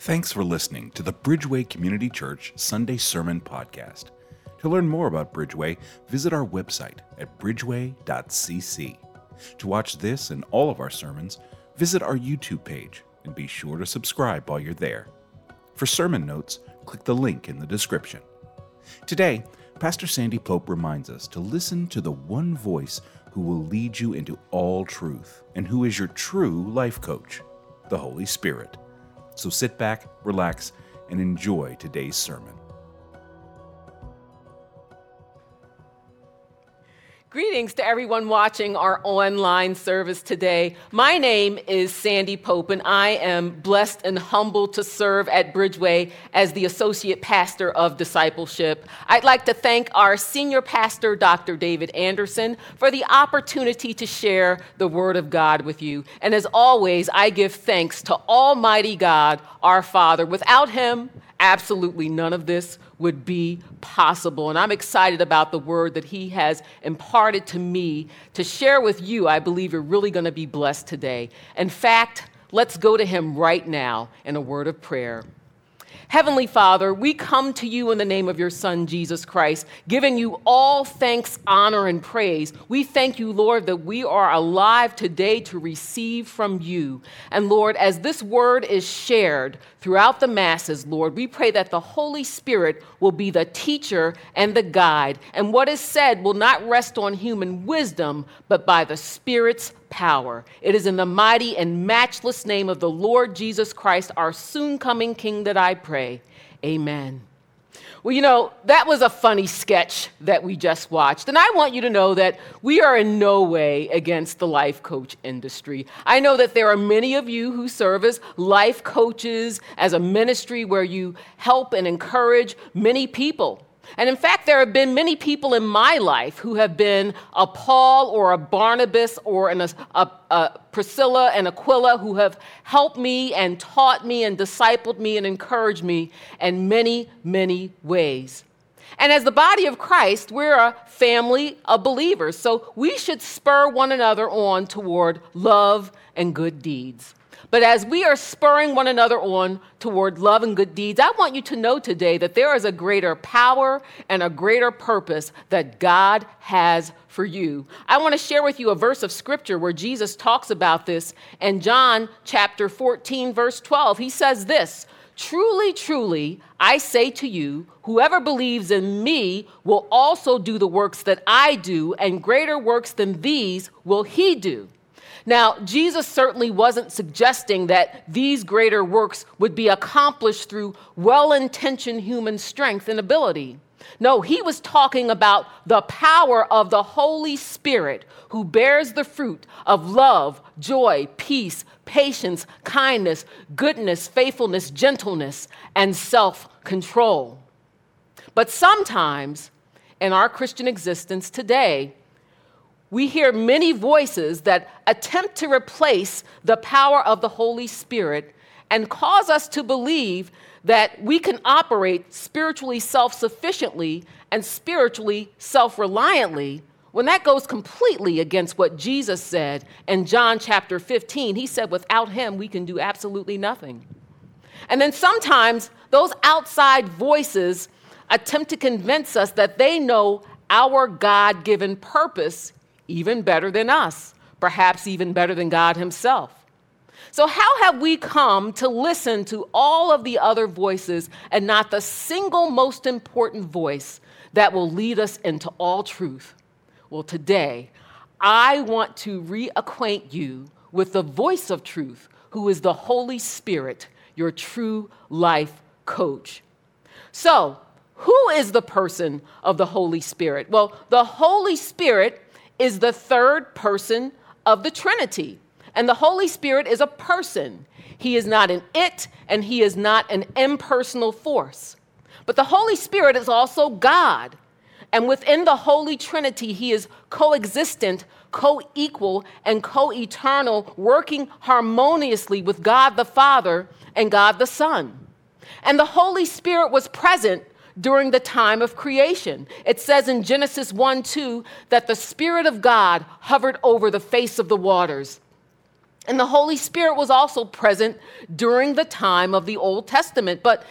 Thanks for listening to the Bridgeway Community Church Sunday Sermon Podcast. To learn more about Bridgeway, visit our website at bridgeway.cc. To watch this and all of our sermons, visit our YouTube page and be sure to subscribe while you're there. For sermon notes, click the link in the description. Today, Pastor Sandy Pope reminds us to listen to the one voice who will lead you into all truth and who is your true life coach, the Holy Spirit. So sit back, relax, and enjoy today's sermon. Greetings to everyone watching our online service today. My name is Sandy Pope, and I am blessed and humbled to serve at Bridgeway as the Associate Pastor of Discipleship. I'd like to thank our Senior Pastor, Dr. David Anderson, for the opportunity to share the Word of God with you. And as always, I give thanks to Almighty God, our Father. Without Him, absolutely none of this would be possible. And I'm excited about the word that he has imparted to me to share with you. I believe you're really going to be blessed today. In fact, let's go to him right now in a word of prayer. Heavenly Father, we come to you in the name of your Son, Jesus Christ, giving you all thanks, honor, and praise. We thank you, Lord, that we are alive today to receive from you. And Lord, as this word is shared throughout the masses, Lord, we pray that the Holy Spirit will be the teacher and the guide. And what is said will not rest on human wisdom, but by the Spirit's power. It is in the mighty and matchless name of the Lord Jesus Christ, our soon coming King, that I pray. Amen. Well, you know, that was a funny sketch that we just watched. And I want you to know that we are in no way against the life coach industry. I know that there are many of you who serve as life coaches, as a ministry where you help and encourage many people. And in fact, there have been many people in my life who have been a Paul or a Barnabas or an, a, a, a Priscilla and Aquila who have helped me and taught me and discipled me and encouraged me in many, many ways. And as the body of Christ, we're a family of believers. So we should spur one another on toward love and good deeds. But as we are spurring one another on toward love and good deeds, I want you to know today that there is a greater power and a greater purpose that God has for you. I want to share with you a verse of scripture where Jesus talks about this in John chapter 14, verse 12. He says this. Truly, truly, I say to you, whoever believes in me will also do the works that I do, and greater works than these will he do now, Jesus certainly wasn't suggesting that these greater works would be accomplished through well intentioned human strength and ability. No, he was talking about the power of the Holy Spirit who bears the fruit of love, joy, peace, patience, kindness, goodness, faithfulness, gentleness, and self control. But sometimes in our Christian existence today, we hear many voices that attempt to replace the power of the Holy Spirit and cause us to believe that we can operate spiritually self sufficiently and spiritually self reliantly when that goes completely against what Jesus said in John chapter 15. He said, without him, we can do absolutely nothing. And then sometimes those outside voices attempt to convince us that they know our God given purpose even better than us, perhaps even better than God Himself. So, how have we come to listen to all of the other voices and not the single most important voice that will lead us into all truth? Well, today, I want to reacquaint you with the voice of truth, who is the Holy Spirit, your true life coach. So, who is the person of the Holy Spirit? Well, the Holy Spirit is the third person of the Trinity. And the Holy Spirit is a person. He is not an it and he is not an impersonal force. But the Holy Spirit is also God. And within the Holy Trinity, he is coexistent, co equal, and co eternal, working harmoniously with God the Father and God the Son. And the Holy Spirit was present during the time of creation. It says in Genesis 1 2 that the Spirit of God hovered over the face of the waters. And the Holy Spirit was also present during the time of the Old Testament, but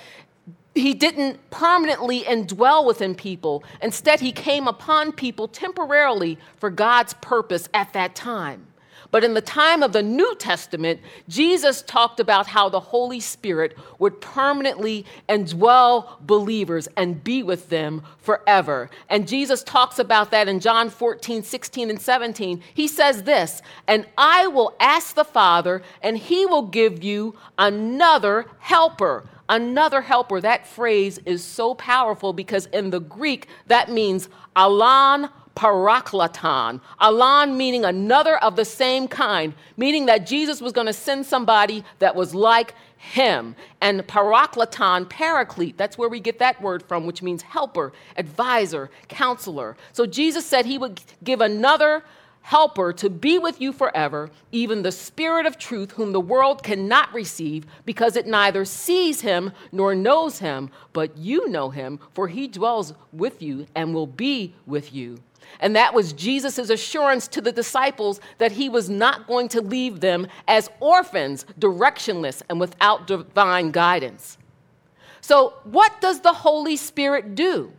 he didn't permanently indwell within people. Instead, he came upon people temporarily for God's purpose at that time. But in the time of the New Testament, Jesus talked about how the Holy Spirit would permanently indwell believers and be with them forever. And Jesus talks about that in John 14, 16, and 17. He says this, and I will ask the Father, and he will give you another helper another helper. That phrase is so powerful because in the Greek, that means alon paraklaton. Alon meaning another of the same kind, meaning that Jesus was going to send somebody that was like him. And paraklaton, paraclete, that's where we get that word from, which means helper, advisor, counselor. So Jesus said he would give another helper to be with you forever, even the Spirit of truth, whom the world cannot receive, because it neither sees him nor knows him, but you know him, for he dwells with you and will be with you. And that was Jesus' assurance to the disciples that he was not going to leave them as orphans, directionless, and without divine guidance. So, what does the Holy Spirit do?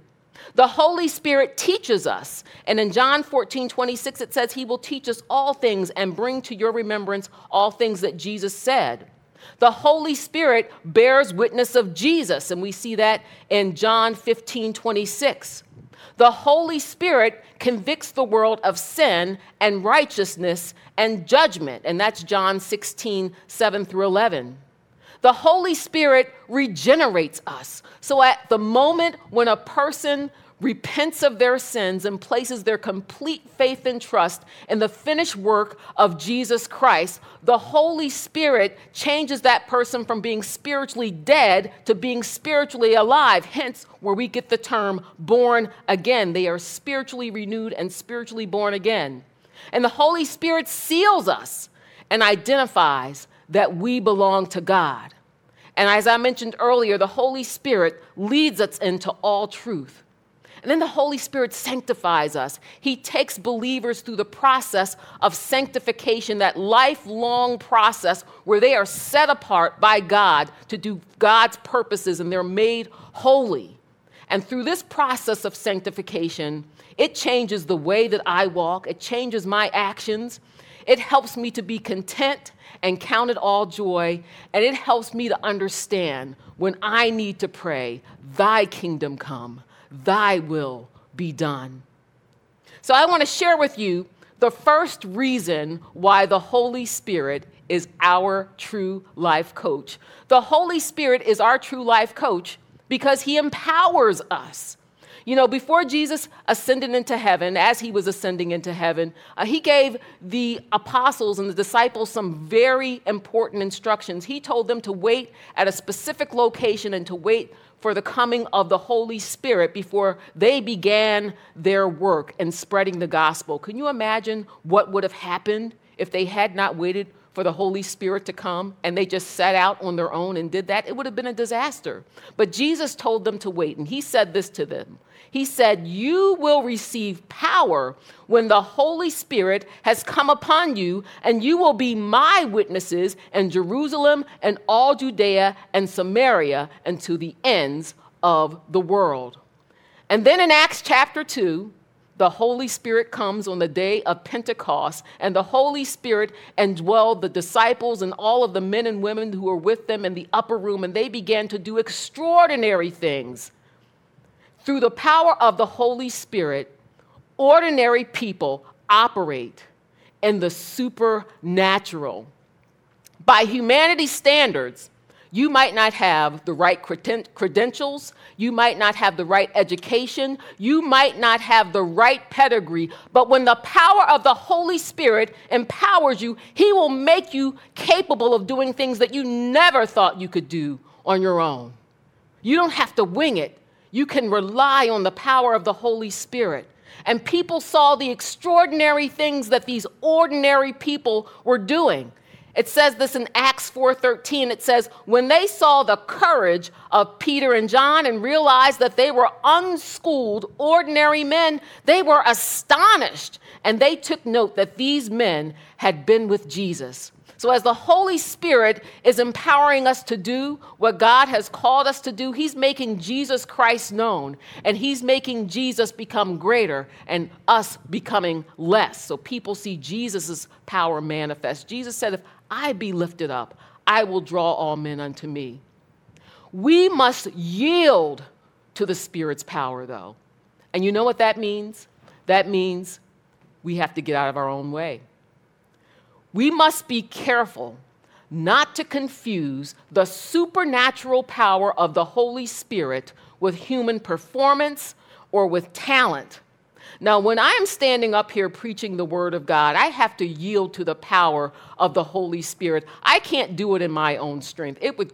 The Holy Spirit teaches us. And in John 14, 26, it says, He will teach us all things and bring to your remembrance all things that Jesus said. The Holy Spirit bears witness of Jesus, and we see that in John 15, 26. The Holy Spirit convicts the world of sin and righteousness and judgment. And that's John 16, 7 through 11. The Holy Spirit regenerates us. So at the moment when a person repents of their sins and places their complete faith and trust in the finished work of Jesus Christ, the Holy Spirit changes that person from being spiritually dead to being spiritually alive. Hence, where we get the term born again. They are spiritually renewed and spiritually born again. And the Holy Spirit seals us and identifies that we belong to God. And as I mentioned earlier, the Holy Spirit leads us into all truth. And then the Holy Spirit sanctifies us. He takes believers through the process of sanctification, that lifelong process where they are set apart by God to do God's purposes and they're made holy. And through this process of sanctification, it changes the way that I walk, it changes my actions, it helps me to be content and count it all joy, and it helps me to understand when I need to pray, Thy kingdom come Thy will be done. So I want to share with you the first reason why the Holy Spirit is our true life coach. The Holy Spirit is our true life coach because he empowers us. You know, before Jesus ascended into heaven, as he was ascending into heaven, uh, he gave the apostles and the disciples some very important instructions. He told them to wait at a specific location and to wait for the coming of the Holy Spirit before they began their work in spreading the gospel. Can you imagine what would have happened if they had not waited for the Holy Spirit to come and they just set out on their own and did that? It would have been a disaster. But Jesus told them to wait, and he said this to them he said, You will receive power when the Holy Spirit has come upon you, and you will be my witnesses in Jerusalem and all Judea and Samaria and to the ends of the world. And then in Acts chapter 2, the Holy Spirit comes on the day of Pentecost, and the Holy Spirit indwelled the disciples and all of the men and women who were with them in the upper room, and they began to do extraordinary things through the power of the Holy Spirit, ordinary people operate in the supernatural. By humanity's standards, you might not have the right credentials, you might not have the right education, you might not have the right pedigree, but when the power of the Holy Spirit empowers you, He will make you capable of doing things that you never thought you could do on your own. You don't have to wing it, you can rely on the power of the Holy Spirit. And people saw the extraordinary things that these ordinary people were doing. It says this in Acts 4:13. It says, "When they saw the courage of Peter and John and realized that they were unschooled, ordinary men, they were astonished, and they took note that these men had been with Jesus." So, as the Holy Spirit is empowering us to do what God has called us to do, He's making Jesus Christ known and He's making Jesus become greater and us becoming less. So, people see Jesus' power manifest. Jesus said, If I be lifted up, I will draw all men unto me. We must yield to the Spirit's power, though. And you know what that means? That means we have to get out of our own way. We must be careful not to confuse the supernatural power of the Holy Spirit with human performance or with talent. Now, when I am standing up here preaching the Word of God, I have to yield to the power of the Holy Spirit. I can't do it in my own strength, it would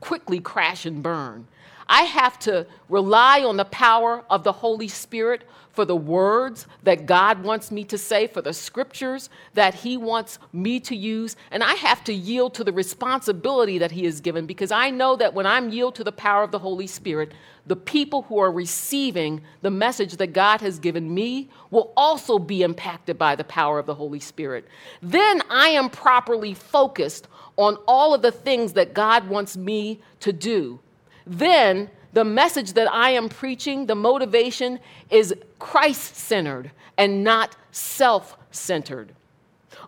quickly crash and burn. I have to rely on the power of the Holy Spirit for the words that God wants me to say, for the scriptures that He wants me to use. And I have to yield to the responsibility that He has given because I know that when I'm yield to the power of the Holy Spirit, the people who are receiving the message that God has given me will also be impacted by the power of the Holy Spirit. Then I am properly focused on all of the things that God wants me to do. Then the message that I am preaching, the motivation is Christ centered and not self centered.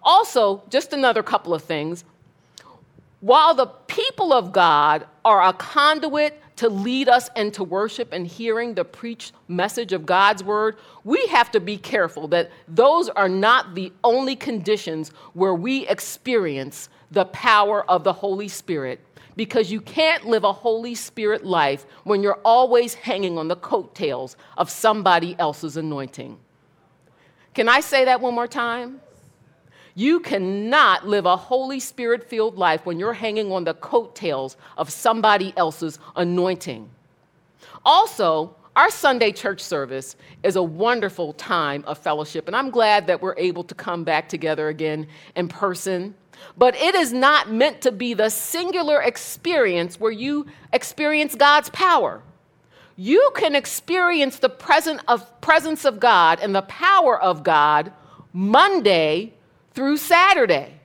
Also, just another couple of things. While the people of God are a conduit to lead us into worship and hearing the preached message of God's word, we have to be careful that those are not the only conditions where we experience the power of the Holy Spirit because you can't live a Holy Spirit life when you're always hanging on the coattails of somebody else's anointing. Can I say that one more time? You cannot live a Holy Spirit filled life when you're hanging on the coattails of somebody else's anointing. Also, our Sunday church service is a wonderful time of fellowship, and I'm glad that we're able to come back together again in person but it is not meant to be the singular experience where you experience God's power. You can experience the present of, presence of God and the power of God Monday through Saturday.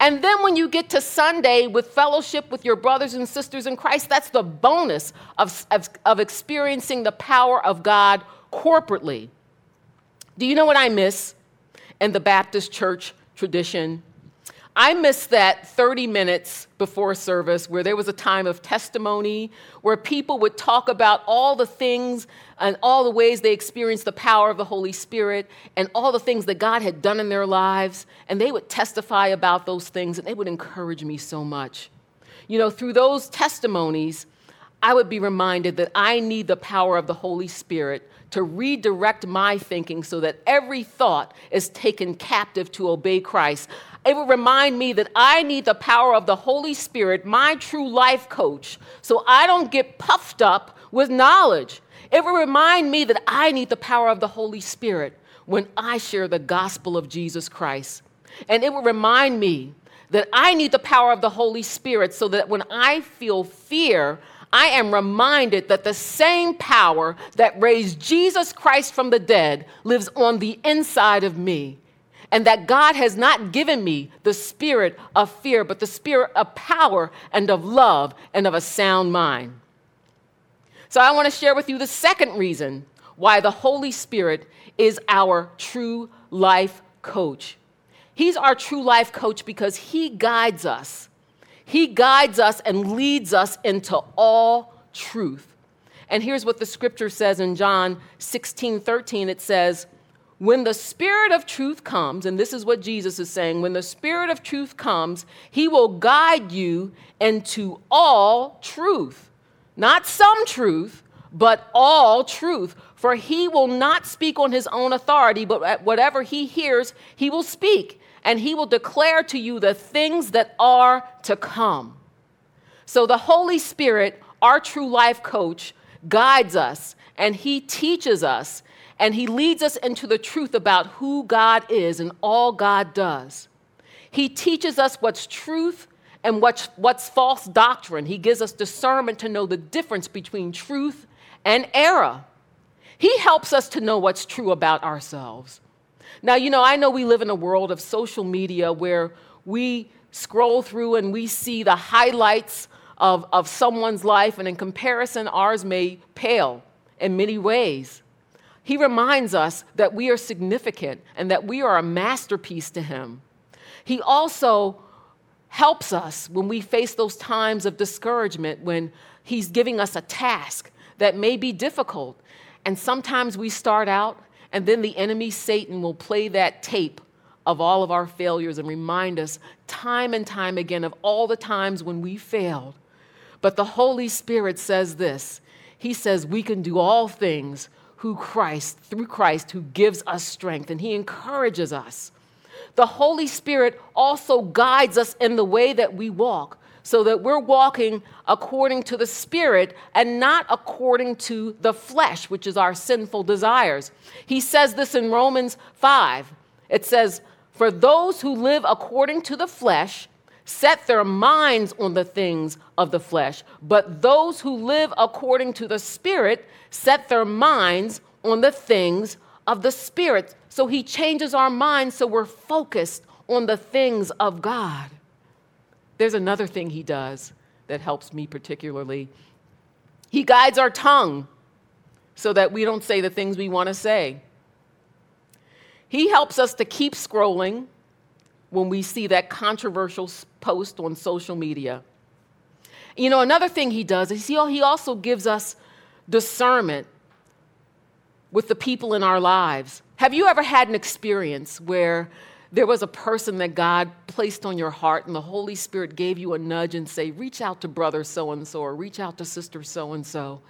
And then when you get to Sunday with fellowship with your brothers and sisters in Christ, that's the bonus of, of, of experiencing the power of God corporately. Do you know what I miss in the Baptist church tradition? I missed that 30 minutes before service where there was a time of testimony where people would talk about all the things and all the ways they experienced the power of the Holy Spirit and all the things that God had done in their lives. And they would testify about those things and they would encourage me so much. You know, through those testimonies, I would be reminded that I need the power of the Holy Spirit to redirect my thinking so that every thought is taken captive to obey Christ. It would remind me that I need the power of the Holy Spirit, my true life coach, so I don't get puffed up with knowledge. It would remind me that I need the power of the Holy Spirit when I share the gospel of Jesus Christ. And it would remind me that I need the power of the Holy Spirit so that when I feel fear, I am reminded that the same power that raised Jesus Christ from the dead lives on the inside of me and that God has not given me the spirit of fear, but the spirit of power and of love and of a sound mind. So, I want to share with you the second reason why the Holy Spirit is our true life coach. He's our true life coach because he guides us. He guides us and leads us into all truth. And here's what the scripture says in John 16 13 it says, when the Spirit of truth comes, and this is what Jesus is saying when the Spirit of truth comes, He will guide you into all truth. Not some truth, but all truth. For He will not speak on His own authority, but whatever He hears, He will speak, and He will declare to you the things that are to come. So the Holy Spirit, our true life coach, guides us and He teaches us and he leads us into the truth about who God is and all God does. He teaches us what's truth and what's, what's false doctrine. He gives us discernment to know the difference between truth and error. He helps us to know what's true about ourselves. Now, you know, I know we live in a world of social media where we scroll through and we see the highlights of, of someone's life, and in comparison, ours may pale in many ways. He reminds us that we are significant and that we are a masterpiece to Him. He also helps us when we face those times of discouragement, when He's giving us a task that may be difficult. And sometimes we start out, and then the enemy, Satan, will play that tape of all of our failures and remind us time and time again of all the times when we failed. But the Holy Spirit says this He says, We can do all things who Christ, through Christ, who gives us strength, and He encourages us. The Holy Spirit also guides us in the way that we walk so that we're walking according to the Spirit and not according to the flesh, which is our sinful desires. He says this in Romans 5. It says, For those who live according to the flesh set their minds on the things of the flesh, but those who live according to the Spirit set their minds on the things of the Spirit. So he changes our minds so we're focused on the things of God. There's another thing he does that helps me particularly. He guides our tongue so that we don't say the things we want to say. He helps us to keep scrolling when we see that controversial post on social media. You know, another thing he does is he also gives us discernment with the people in our lives. Have you ever had an experience where there was a person that God placed on your heart, and the Holy Spirit gave you a nudge and say, reach out to brother so and so, or reach out to sister so and so.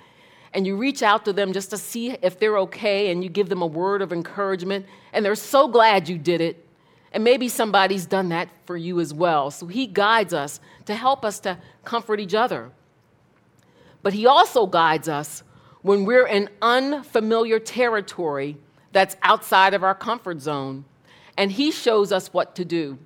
And you reach out to them just to see if they're okay, and you give them a word of encouragement, and they're so glad you did it. And maybe somebody's done that for you as well. So He guides us to help us to comfort each other. But He also guides us when we're in unfamiliar territory that's outside of our comfort zone and he shows us what to do.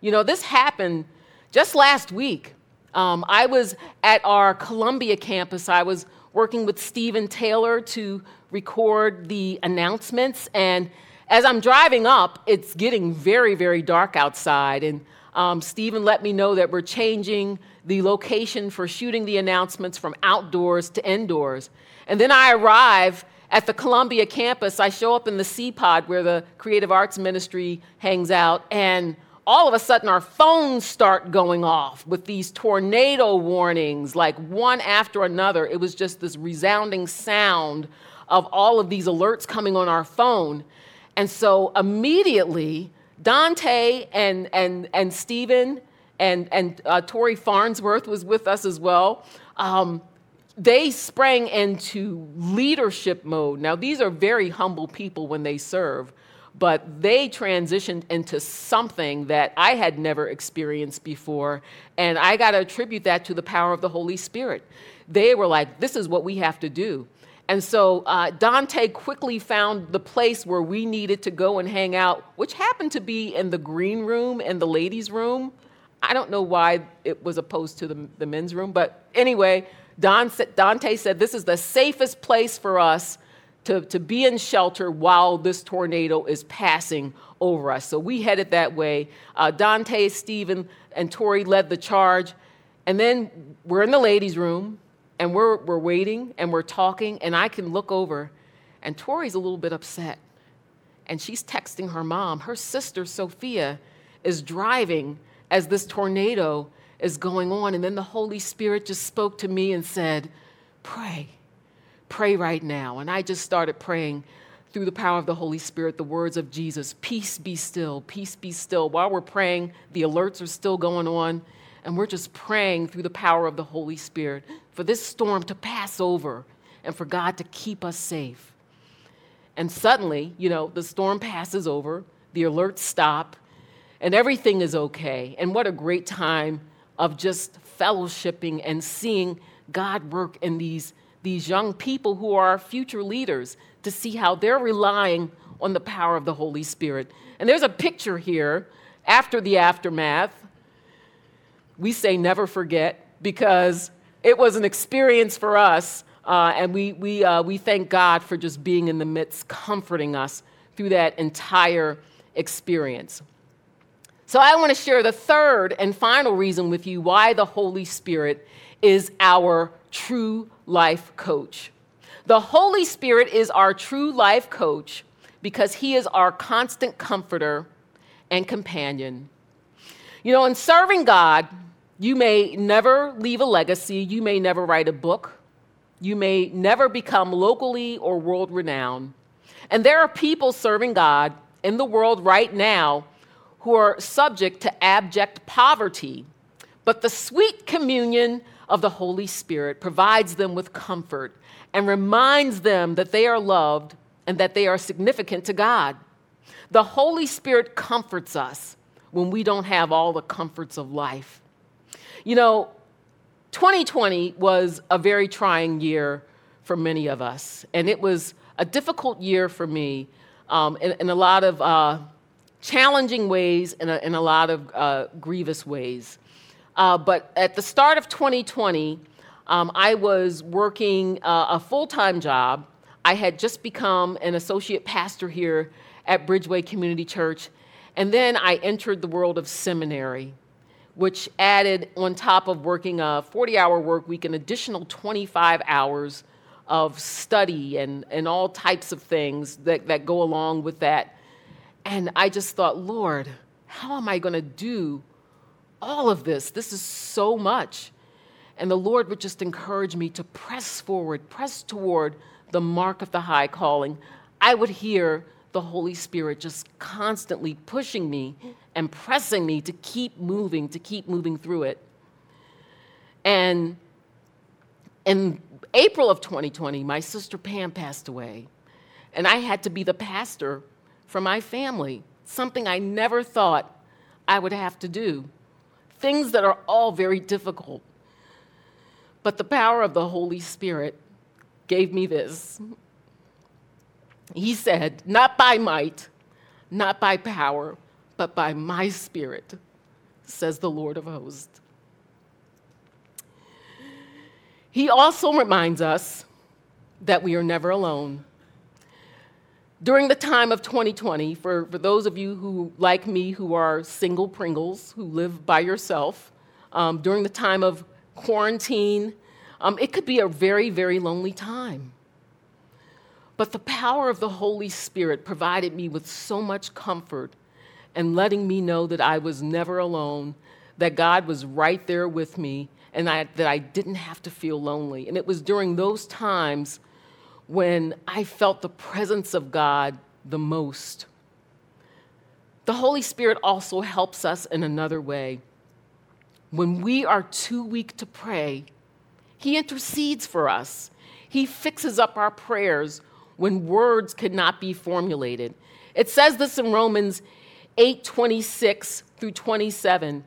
You know, this happened just last week. Um, I was at our Columbia campus. I was working with Stephen Taylor to record the announcements. And as I'm driving up, it's getting very, very dark outside. And um, Stephen let me know that we're changing the location for shooting the announcements from outdoors to indoors. And then I arrive at the Columbia campus, I show up in the C pod where the Creative Arts Ministry hangs out, and all of a sudden our phones start going off with these tornado warnings, like one after another. It was just this resounding sound of all of these alerts coming on our phone. And so immediately, Dante and, and, and Stephen and, and uh, Tori Farnsworth was with us as well. Um, they sprang into leadership mode. Now, these are very humble people when they serve, but they transitioned into something that I had never experienced before. And I got to attribute that to the power of the Holy Spirit. They were like, this is what we have to do. And so uh, Dante quickly found the place where we needed to go and hang out, which happened to be in the green room and the ladies' room. I don't know why it was opposed to the, the men's room, but anyway, Dante said, This is the safest place for us to, to be in shelter while this tornado is passing over us. So we headed that way. Uh, Dante, Stephen, and Tori led the charge. And then we're in the ladies' room and we're, we're waiting and we're talking. And I can look over, and Tori's a little bit upset. And she's texting her mom. Her sister, Sophia, is driving as this tornado is going on. And then the Holy Spirit just spoke to me and said, Pray. Pray right now. And I just started praying through the power of the Holy Spirit the words of Jesus Peace be still, peace be still. While we're praying, the alerts are still going on. And we're just praying through the power of the Holy Spirit for this storm to pass over and for God to keep us safe. And suddenly, you know, the storm passes over, the alerts stop, and everything is okay. And what a great time of just fellowshipping and seeing God work in these, these young people who are our future leaders to see how they're relying on the power of the Holy Spirit. And there's a picture here after the aftermath. We say never forget because it was an experience for us, uh, and we, we, uh, we thank God for just being in the midst, comforting us through that entire experience. So, I want to share the third and final reason with you why the Holy Spirit is our true life coach. The Holy Spirit is our true life coach because he is our constant comforter and companion. You know, in serving God, you may never leave a legacy, you may never write a book, you may never become locally or world renowned. And there are people serving God in the world right now who are subject to abject poverty. But the sweet communion of the Holy Spirit provides them with comfort and reminds them that they are loved and that they are significant to God. The Holy Spirit comforts us when we don't have all the comforts of life. You know, 2020 was a very trying year for many of us, and it was a difficult year for me um, in, in, a lot of uh, challenging ways and in, in a, lot of uh, grievous ways. Uh, but at the start of 2020, um, I was working uh, a full time job. I had just become an associate pastor here at Bridgeway Community Church. And then I entered the world of seminary, which added, on top of working a 40 hour work week, an additional 25 hours of study and, and all types of things that, that go along with that. And I just thought, Lord, how am I going to do all of this? This is so much. And the Lord would just encourage me to press forward, press toward the mark of the high calling. I would hear the Holy Spirit just constantly pushing me and pressing me to keep moving, to keep moving through it. And in April of 2020, my sister Pam passed away, and I had to be the pastor for my family, something I never thought I would have to do. Things that are all very difficult. But the power of the Holy Spirit gave me this. He said, Not by might, not by power, but by my spirit, says the Lord of hosts. He also reminds us that we are never alone. During the time of 2020, for, for those of you who, like me, who are single Pringles, who live by yourself, um, during the time of quarantine, um, it could be a very, very lonely time. But the power of the Holy Spirit provided me with so much comfort and letting me know that I was never alone, that God was right there with me, and I, that I didn't have to feel lonely. And it was during those times when I felt the presence of God the most. The Holy Spirit also helps us in another way. When we are too weak to pray, He intercedes for us. He fixes up our prayers when words cannot be formulated. It says this in Romans 8 26 through 27.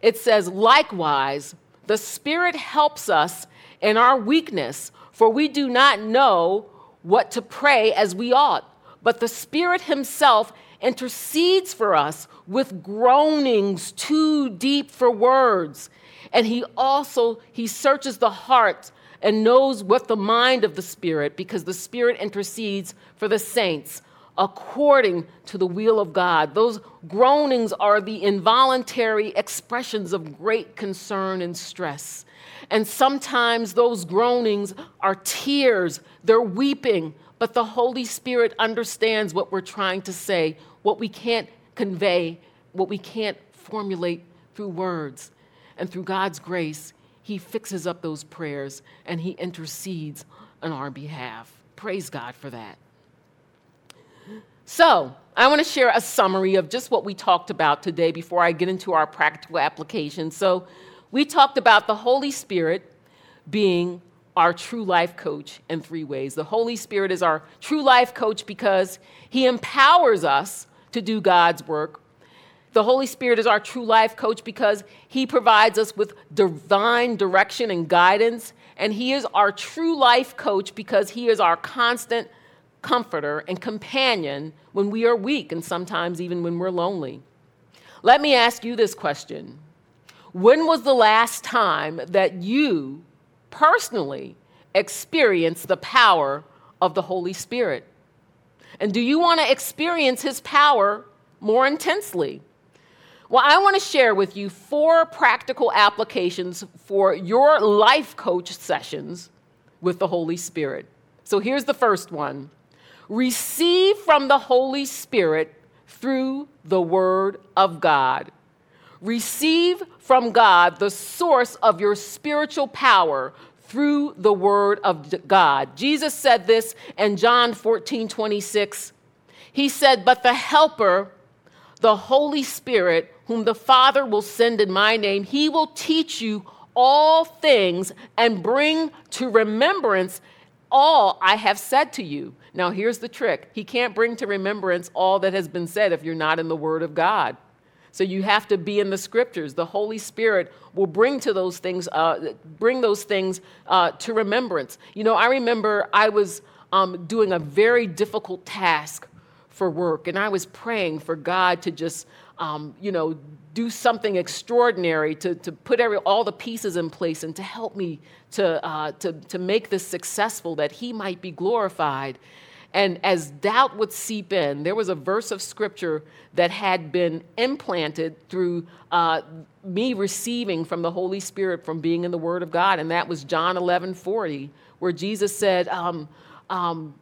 It says, Likewise, the Spirit helps us in our weakness, for we do not know what to pray as we ought. But the Spirit Himself intercedes for us with groanings too deep for words. And He also He searches the heart and knows what the mind of the Spirit, because the Spirit intercedes for the saints according to the will of God. Those groanings are the involuntary expressions of great concern and stress. And sometimes those groanings are tears, they're weeping, but the Holy Spirit understands what we're trying to say, what we can't convey, what we can't formulate through words. And through God's grace, He fixes up those prayers and He intercedes on our behalf. Praise God for that. So, I want to share a summary of just what we talked about today before I get into our practical application. So, we talked about the Holy Spirit being our true life coach in three ways. The Holy Spirit is our true life coach because he empowers us to do God's work. The Holy Spirit is our true life coach because he provides us with divine direction and guidance. And he is our true life coach because he is our constant comforter, and companion when we are weak and sometimes even when we're lonely. Let me ask you this question When was the last time that you personally experienced the power of the Holy Spirit? And do you want to experience His power more intensely? Well, I want to share with you four practical applications for your life coach sessions with the Holy Spirit. So here's the first one receive from the Holy Spirit through the Word of God. Receive from God the source of your spiritual power through the Word of God. Jesus said this in John 14 26. He said, But the Helper, the Holy Spirit, whom the Father will send in my name, he will teach you all things and bring to remembrance all I have said to you. Now, here's the trick He can't bring to remembrance all that has been said if you're not in the Word of God. So you have to be in the scriptures. The Holy Spirit will bring to those things, uh, bring those things uh, to remembrance. You know, I remember I was um, doing a very difficult task for work, and I was praying for God to just, um, you know, do something extraordinary to, to put every, all the pieces in place and to help me to, uh, to, to make this successful, that He might be glorified. And as doubt would seep in, there was a verse of scripture that had been implanted through uh, me receiving from the Holy Spirit from being in the Word of God, and that was John 11 40, where Jesus said, um, um,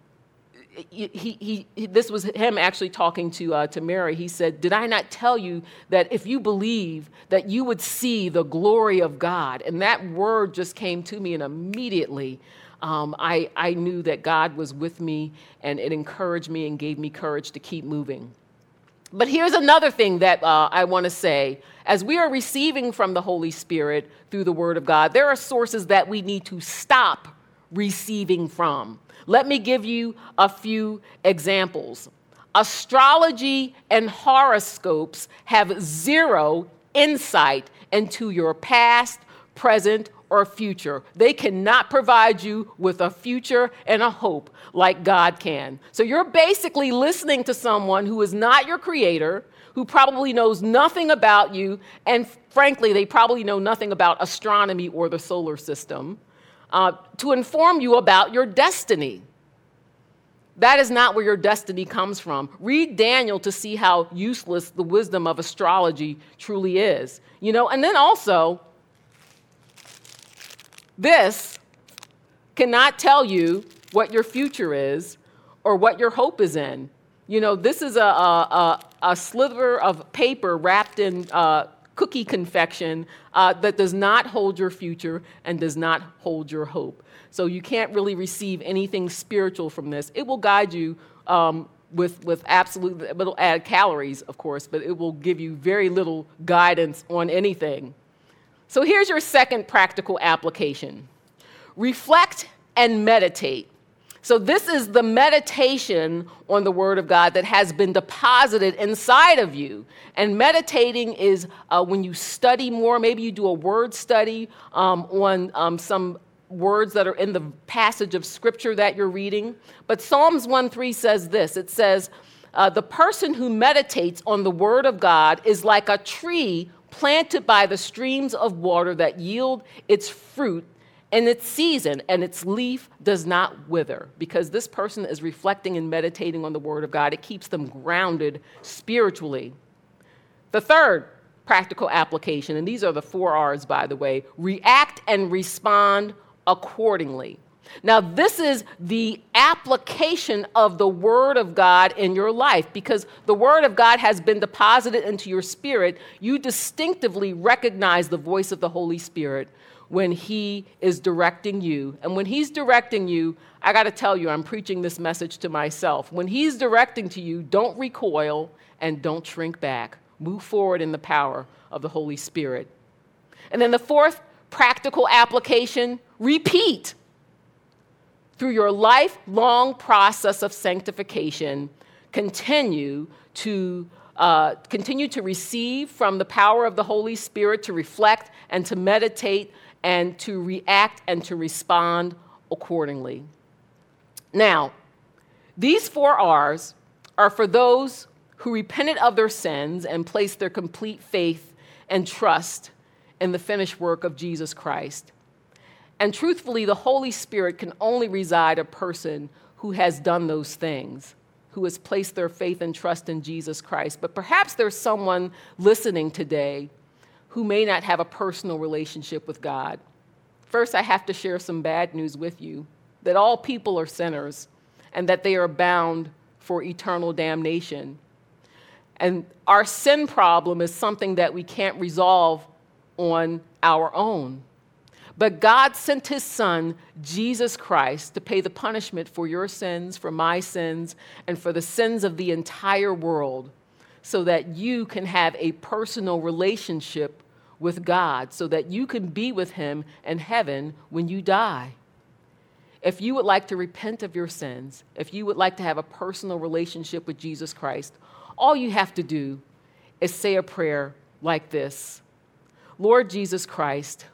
he, he, this was him actually talking to, uh, to Mary. He said, Did I not tell you that if you believe, that you would see the glory of God? And that word just came to me, and immediately um, I, I knew that God was with me, and it encouraged me and gave me courage to keep moving. But here's another thing that uh, I want to say. As we are receiving from the Holy Spirit through the Word of God, there are sources that we need to stop receiving from. Let me give you a few examples. Astrology and horoscopes have zero insight into your past, present, or future. They cannot provide you with a future and a hope like God can. So you're basically listening to someone who is not your creator, who probably knows nothing about you, and frankly, they probably know nothing about astronomy or the solar system uh, to inform you about your destiny. That is not where your destiny comes from. Read Daniel to see how useless the wisdom of astrology truly is. You know, and then also, this cannot tell you what your future is or what your hope is in. You know, this is a, a, a, a sliver of paper wrapped in uh, cookie confection uh, that does not hold your future and does not hold your hope. So you can't really receive anything spiritual from this. It will guide you um, with, with absolute, it'll add calories, of course, but it will give you very little guidance on anything. So here's your second practical application reflect and meditate. So, this is the meditation on the Word of God that has been deposited inside of you. And meditating is uh, when you study more, maybe you do a word study um, on um, some words that are in the passage of Scripture that you're reading. But Psalms 1 3 says this it says, uh, The person who meditates on the Word of God is like a tree planted by the streams of water that yield its fruit in its season, and its leaf does not wither, because this person is reflecting and meditating on the Word of God. It keeps them grounded spiritually. The third practical application, and these are the four R's, by the way react and respond accordingly. Now, this is the application of the Word of God in your life because the Word of God has been deposited into your spirit. You distinctively recognize the voice of the Holy Spirit when He is directing you. And when He's directing you, I got to tell you, I'm preaching this message to myself. When He's directing to you, don't recoil and don't shrink back. Move forward in the power of the Holy Spirit. And then the fourth practical application repeat. Through your lifelong process of sanctification, continue to uh, continue to receive from the power of the Holy Spirit to reflect and to meditate and to react and to respond accordingly. Now, these four R's are for those who repented of their sins and placed their complete faith and trust in the finished work of Jesus Christ. And truthfully, the Holy Spirit can only reside a person who has done those things. who has placed their faith and trust in Jesus Christ. But perhaps there's someone listening today who may not have a personal relationship with God. First, I have to share some bad news with you that all people are sinners and that they are bound for eternal damnation. And our sin problem is something that we can't resolve on our own. But God sent his son, Jesus Christ, to pay the punishment for your sins, for my sins, and for the sins of the entire world, so that you can have a personal relationship with God, so that you can be with him in heaven when you die. If you would like to repent of your sins, if you would like to have a personal relationship with Jesus Christ, all you have to do is say a prayer like this Lord Jesus Christ,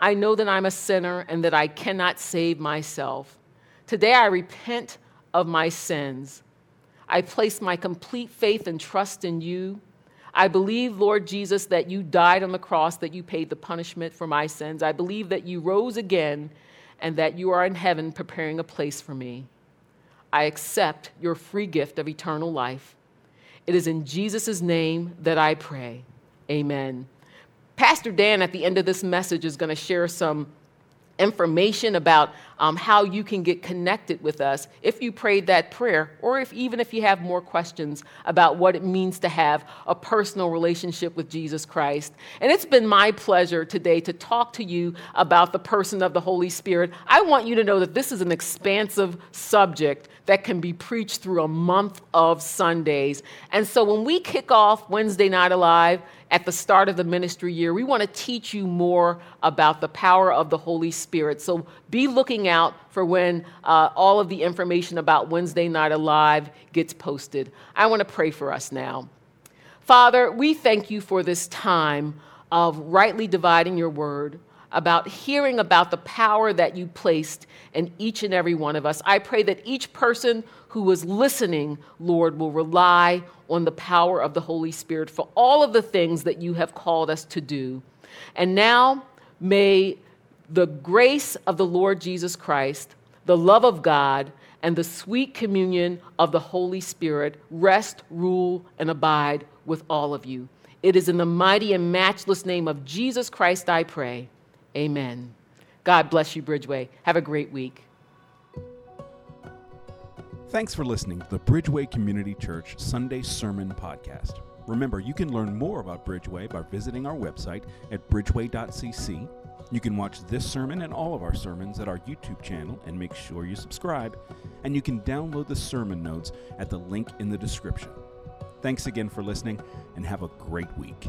I know that I'm a sinner and that I cannot save myself. Today I repent of my sins. I place my complete faith and trust in you. I believe, Lord Jesus, that you died on the cross, that you paid the punishment for my sins. I believe that you rose again and that you are in heaven preparing a place for me. I accept your free gift of eternal life. It is in Jesus' name that I pray. Amen. Pastor Dan, at the end of this message, is going to share some information about um, how you can get connected with us if you prayed that prayer, or if even if you have more questions about what it means to have a personal relationship with Jesus Christ. And it's been my pleasure today to talk to you about the person of the Holy Spirit. I want you to know that this is an expansive subject that can be preached through a month of Sundays. And so when we kick off Wednesday Night Alive, at the start of the ministry year, we want to teach you more about the power of the Holy Spirit. So be looking out for when uh, all of the information about Wednesday Night Alive gets posted. I want to pray for us now. Father, we thank you for this time of rightly dividing your word about hearing about the power that you placed in each and every one of us. I pray that each person who was listening, Lord, will rely on the power of the Holy Spirit for all of the things that you have called us to do. And now, may the grace of the Lord Jesus Christ, the love of God, and the sweet communion of the Holy Spirit rest, rule, and abide with all of you. It is in the mighty and matchless name of Jesus Christ I pray. Amen. God bless you, Bridgeway. Have a great week. Thanks for listening to the Bridgeway Community Church Sunday Sermon Podcast. Remember, you can learn more about Bridgeway by visiting our website at bridgeway.cc. You can watch this sermon and all of our sermons at our YouTube channel and make sure you subscribe. And you can download the sermon notes at the link in the description. Thanks again for listening and have a great week.